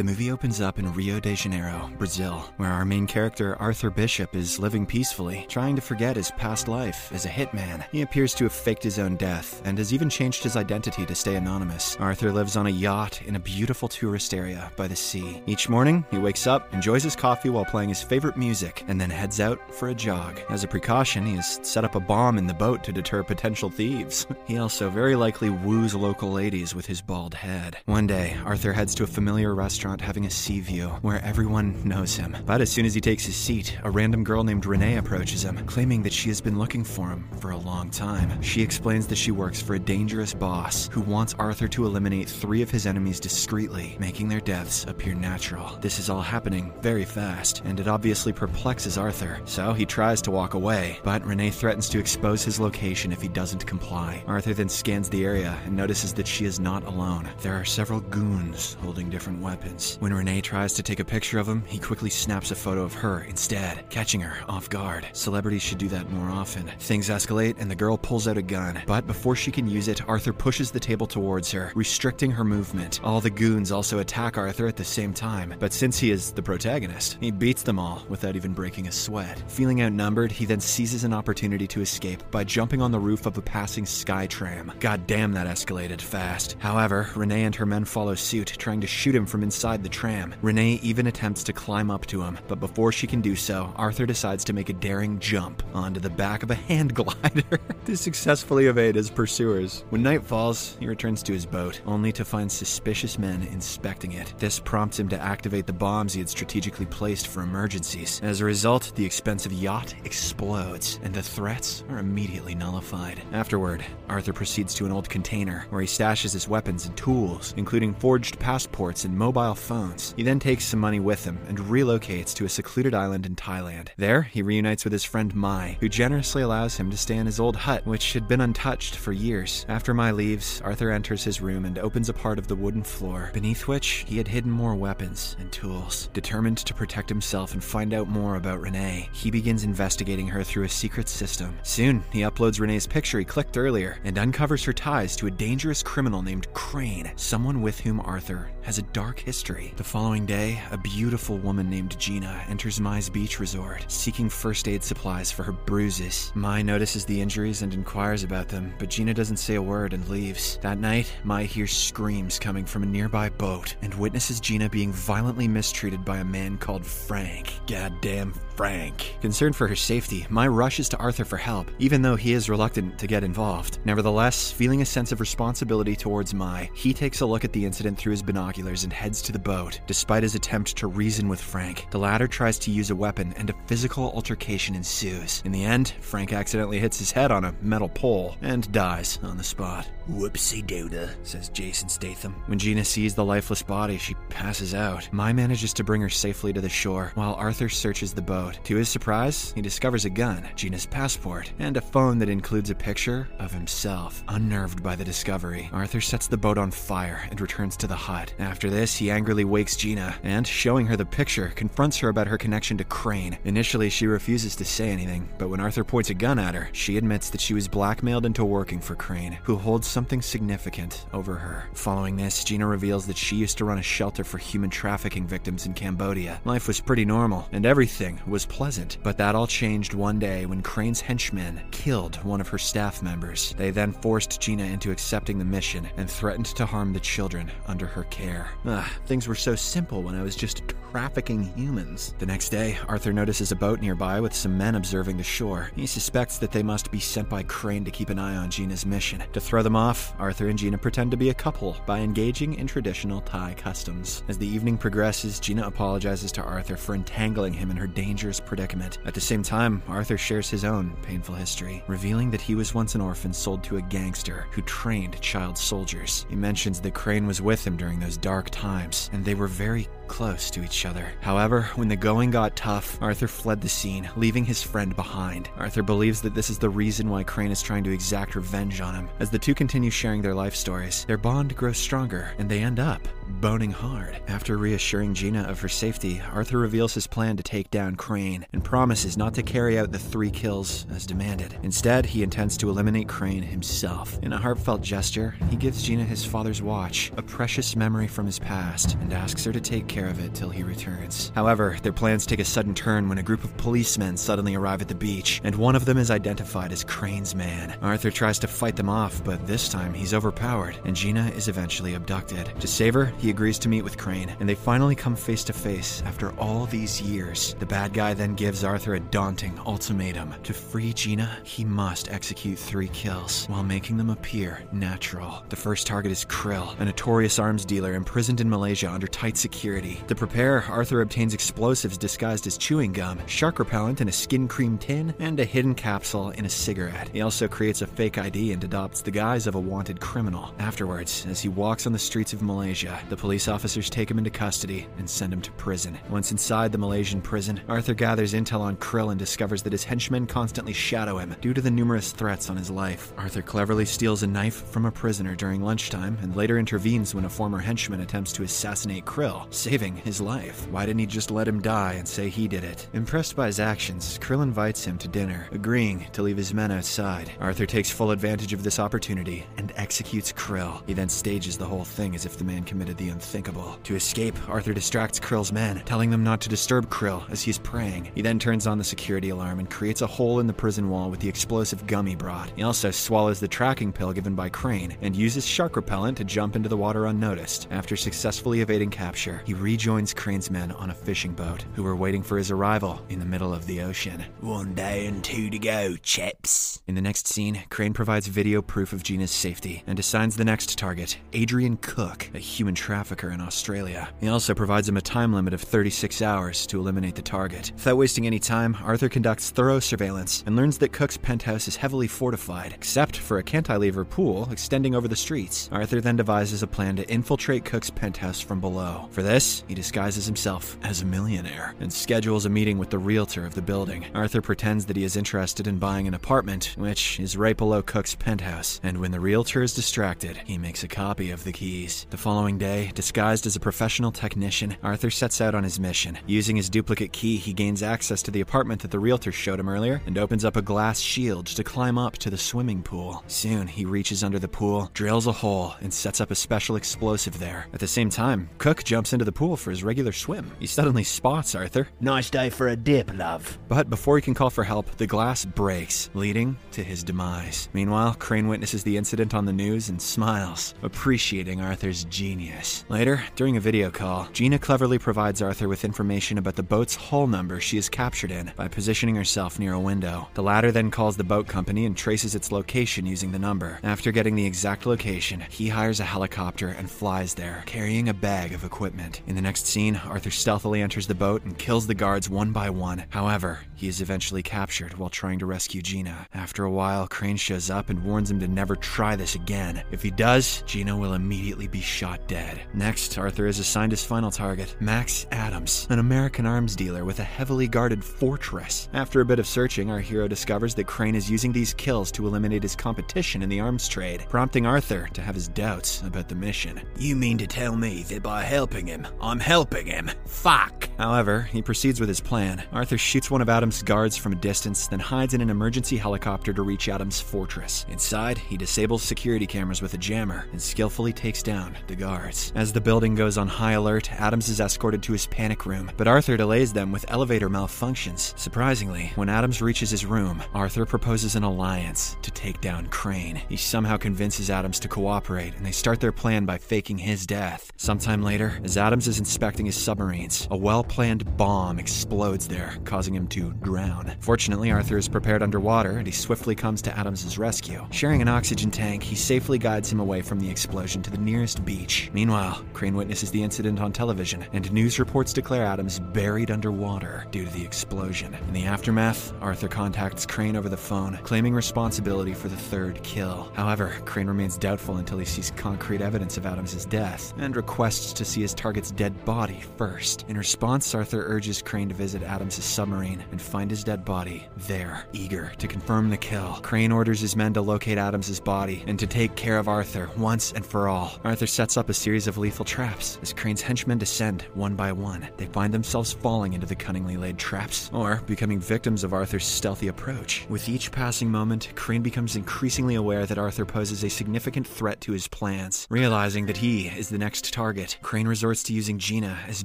The movie opens up in Rio de Janeiro, Brazil, where our main character, Arthur Bishop, is living peacefully, trying to forget his past life as a hitman. He appears to have faked his own death and has even changed his identity to stay anonymous. Arthur lives on a yacht in a beautiful tourist area by the sea. Each morning, he wakes up, enjoys his coffee while playing his favorite music, and then heads out for a jog. As a precaution, he has set up a bomb in the boat to deter potential thieves. he also very likely woos local ladies with his bald head. One day, Arthur heads to a familiar restaurant having a sea view where everyone knows him. But as soon as he takes his seat, a random girl named Renee approaches him, claiming that she has been looking for him for a long time. She explains that she works for a dangerous boss who wants Arthur to eliminate three of his enemies discreetly, making their deaths appear natural. This is all happening very fast, and it obviously perplexes Arthur, so he tries to walk away, but Renee threatens to expose his location if he doesn't comply. Arthur then scans the area and notices that she is not alone. There are several goons holding different weapons. When Renee tries to take a picture of him, he quickly snaps a photo of her instead, catching her off guard. Celebrities should do that more often. Things escalate, and the girl pulls out a gun. But before she can use it, Arthur pushes the table towards her, restricting her movement. All the goons also attack Arthur at the same time, but since he is the protagonist, he beats them all without even breaking a sweat. Feeling outnumbered, he then seizes an opportunity to escape by jumping on the roof of a passing sky tram. God damn, that escalated fast. However, Renee and her men follow suit, trying to shoot him from inside the tram. Renee even attempts to climb up to him, but before she can do so, Arthur decides to make a daring jump onto the back of a hand glider to successfully evade his pursuers. When night falls, he returns to his boat, only to find suspicious men inspecting it. This prompts him to activate the bombs he had strategically placed for emergencies. As a result, the expensive yacht explodes, and the threats are immediately nullified. Afterward, Arthur proceeds to an old container where he stashes his weapons and tools, including forged passports and mobile phones. He then takes some money with him and relocates to a secluded island in Thailand. There, he reunites with his friend Mai, who generously allows him to stay in his old hut, which had been untouched for years. After Mai leaves, Arthur enters his room and opens a part of the wooden floor, beneath which he had hidden more weapons and tools. Determined to protect himself and find out more about Renee, he begins investigating her through a secret system. Soon, he uploads Renee's picture he clicked earlier and uncovers her ties to a dangerous criminal named Crane, someone with whom Arthur has a dark history. The following day, a beautiful woman named Gina enters Mai's beach resort, seeking first aid supplies for her bruises. Mai notices the injuries and inquires about them, but Gina doesn't say a word and leaves. That night, Mai hears screams coming from a nearby boat and witnesses Gina being violently mistreated by a man called Frank. Goddamn Frank. Concerned for her safety, Mai rushes to Arthur for help, even though he is reluctant to get involved. Nevertheless, feeling a sense of responsibility towards Mai, he takes a look at the incident through his binoculars and heads to the boat. Despite his attempt to reason with Frank, the latter tries to use a weapon and a physical altercation ensues. In the end, Frank accidentally hits his head on a metal pole and dies on the spot. Whoopsie doodah, says Jason Statham. When Gina sees the lifeless body, she passes out. Mai manages to bring her safely to the shore, while Arthur searches the boat. To his surprise, he discovers a gun, Gina's passport, and a phone that includes a picture of himself. Unnerved by the discovery, Arthur sets the boat on fire and returns to the hut. After this, he angrily wakes Gina and, showing her the picture, confronts her about her connection to Crane. Initially, she refuses to say anything, but when Arthur points a gun at her, she admits that she was blackmailed into working for Crane, who holds something significant over her. Following this, Gina reveals that she used to run a shelter for human trafficking victims in Cambodia. Life was pretty normal, and everything was pleasant, but that all changed one day when Crane's henchmen killed one of her staff members. They then forced Gina into accepting the mission and threatened to harm the children under her care. Ah, things were so simple when I was just trafficking humans. The next day, Arthur notices a boat nearby with some men observing the shore. He suspects that they must be sent by Crane to keep an eye on Gina's mission. To throw them off, Arthur and Gina pretend to be a couple by engaging in traditional Thai customs. As the evening progresses, Gina apologizes to Arthur for entangling him in her dangerous predicament. At the same time, Arthur shares his own painful history, revealing that he was once an orphan sold to a gangster who trained child soldiers. He mentions that Crane was with him during those dark times, and they were very close to each other. However, when the going got tough, Arthur fled the scene, leaving his friend behind. Arthur believes that this is the reason why Crane is trying to exact revenge on him. As the two continue sharing their life stories, their bond grows stronger, and they end up boning hard. After reassuring Gina of her safety, Arthur reveals his plan to take down Crane and promises not to carry out the three kills as demanded. Instead, he intends to eliminate Crane himself. In a heartfelt gesture, he gives Gina his father's watch, a precious memory from his past, and asks her to take care of it till he returns. However, their plans take a sudden turn when a group of policemen suddenly arrive at the beach, and one of them is identified as Crane's man. Arthur tries to fight them off, but this time he's overpowered, and Gina is eventually abducted. To save her, he agrees to meet with Crane, and they finally come face to face after all these years. The bad guy then gives Arthur a daunting ultimatum. To free Gina, he must execute three kills while making them appear natural. The first target is Krill, a notorious arms dealer imprisoned in Malaysia under tight security. To prepare, Arthur obtains explosives disguised as chewing gum, shark repellent in a skin cream tin, and a hidden capsule in a cigarette. He also creates a fake ID and adopts the guise of a wanted criminal. Afterwards, as he walks on the streets of Malaysia, the police officers take him into custody and send him to prison. Once inside the Malaysian prison, Arthur gathers intel on Krill and discovers that his henchmen constantly shadow him due to the numerous threats on his life. Arthur cleverly steals a knife from a prisoner during lunchtime and later intervenes when a former henchman attempts to assassinate Krill, saving his life. Why didn't he just let him die and say he did it? Impressed by his actions, Krill invites him to dinner, agreeing to leave his men outside. Arthur takes full advantage of this opportunity and executes Krill. He then stages the whole thing as if the man committed the unthinkable. To escape, Arthur distracts Krill's men, telling them not to disturb Krill as he's praying. He then turns on the security alarm and creates a hole in the prison wall with the explosive gum he brought. He also swallows the tracking pill given by Crane and uses shark repellent to jump into the water unnoticed. After successfully evading capture, he rejoins Crane's men on a fishing boat, who were waiting for his arrival in the middle of the ocean. One day and two to go, chaps. In the next scene, Crane provides video proof of Gina's safety and assigns the next target, Adrian Cook, a human trafficker in Australia. He also provides him a time limit of 36 hours to eliminate the target. Without wasting any time, Arthur conducts thorough surveillance and learns that Cook's penthouse is heavily fortified, except for a cantilever pool extending over the streets. Arthur then devises a plan to infiltrate Cook's penthouse from below. For this, he disguises himself as a millionaire and schedules a meeting with the realtor of the building. Arthur pretends that he is interested in buying an apartment, which is right below Cook's penthouse, and when the realtor is distracted, he makes a copy of the keys. The following day, disguised as a professional technician, Arthur sets out on his mission. Using his duplicate key, he gains access to the apartment that the realtor showed him earlier and opens up a glass shield to climb up to the swimming pool. Soon, he reaches under the pool, drills a hole, and sets up a special explosive there. At the same time, Cook jumps into the pool for his regular swim. He suddenly spots Arthur. Nice day for a dip, love. But before he can call for help, the glass breaks, leading to his demise. Meanwhile, Crane witnesses the incident on the news and smiles, appreciating Arthur's genius. Later, during a video call, Gina cleverly provides Arthur with information about the boat's hull number she is captured in by positioning herself near a window. The latter then calls the boat company and traces its location using the number. After getting the exact location, he hires a helicopter and flies there, carrying a bag of equipment. In the next scene, Arthur stealthily enters the boat and kills the guards one by one. However, he is eventually captured while trying to rescue Gina. After a while, Crane shows up and warns him to never try this again. If he does, Gina will immediately be shot dead. Next, Arthur is assigned his final target, Max Adams, an American arms dealer with a heavily guarded fortress. After a bit of searching, our hero discovers that Crane is using these kills to eliminate his competition in the arms trade, prompting Arthur to have his doubts about the mission. You mean to tell me that by helping him, I'm helping him? Fuck! However, he proceeds with his plan. Arthur shoots one of Adams' guards from a distance, then hides in an emergency helicopter to reach Adams' fortress. Inside, he disables security cameras with a jammer and skillfully takes down the guards. As the building goes on high alert, Adams is escorted to his panic room, but Arthur delays them with elevator malfunctions. Surprisingly, when Adams reaches his room, Arthur proposes an alliance to take down Crane. He somehow convinces Adams to cooperate, and they start their plan by faking his death. Sometime later, as Adams is inspecting his submarines, a well planned bomb explodes there, causing him to drown. Fortunately, Arthur is prepared underwater and he swiftly comes to Adams' rescue. Sharing an oxygen tank, he safely guides him away from the explosion to the nearest beach. Meanwhile, Crane witnesses the incident on television, and news reports declare Adams buried underwater due to the explosion. In the aftermath, Arthur contacts Crane over the phone, claiming responsibility for the third kill. However, Crane remains doubtful until he sees concrete evidence of Adams' death and requests to see his target's dead body first. In response, Arthur urges Crane to visit Adams' submarine and find his dead body there, eager to confirm the kill. Crane orders his men to locate Adams' body and to take care of Arthur once and for all. Arthur sets up a series of lethal traps as Crane's henchmen descend one by one. They find themselves falling into the cunningly laid traps or becoming victims of Arthur's stealthy approach. With each passing moment, Crane becomes increasingly aware that Arthur poses a significant threat to his plans. Realizing that he is the next target, Crane resorts to using Gina as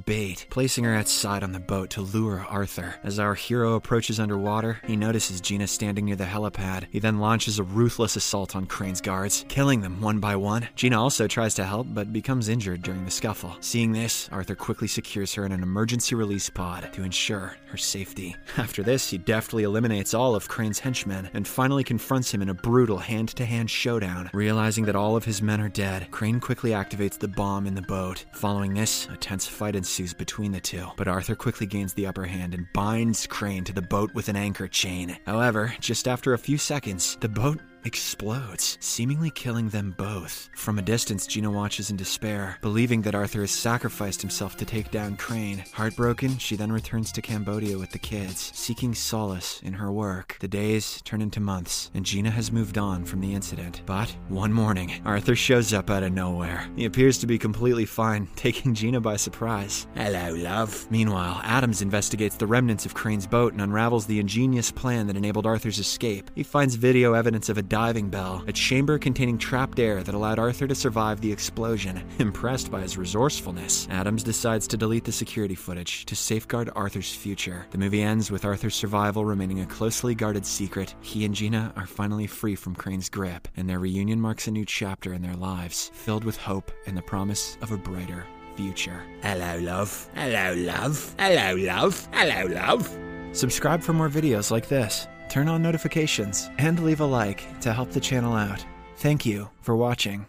bait, placing her outside on the boat to lure Arthur. As our hero approaches underwater, he notices Gina standing near the helipad. He then launches a ruthless assault on Crane's guards, killing them one by one. Gina also tries to help, but becomes injured during the scuffle. Seeing this, Arthur quickly secures her in an emergency release pod to ensure her safety. After this, he deftly eliminates all of Crane's henchmen and finally confronts him in a brutal hand to hand showdown. Realizing that all of his men are dead, Crane quickly activates the bomb in the boat. Following this, a tense fight ensues between the two, but Arthur quickly gains the upper hand and binds Crane to the boat with an anchor chain. However, just after a few seconds, the boat explodes, seemingly killing them both. From a distance, Gina watches in despair, believing that Arthur has sacrificed himself to take down Crane. Heartbroken, she then returns to Cambodia with the kids, seeking solace in her work. The days turn into months, and Gina has moved on from the incident. But one morning, Arthur shows up out of nowhere. He appears to be completely fine, taking Gina by surprise. Hello, love. Meanwhile, Adams investigates the remnants of Crane's boat and unravels the ingenious plan that enabled Arthur's escape. He finds video evidence of a diving bell, a chamber containing trapped air that allowed Arthur to survive the explosion. Impressed by his resourcefulness, Adams decides to delete the security footage to safeguard Arthur's future. The movie ends with Arthur's survival remaining a closely guarded secret. He and Gina are finally free from Crane's grip, and their reunion marks a new chapter in their lives, filled with hope and the promise of a brighter future. Hello, love. Hello, love. Hello, love. Hello, love. Subscribe for more videos like this, turn on notifications, and leave a like to help the channel out. Thank you for watching.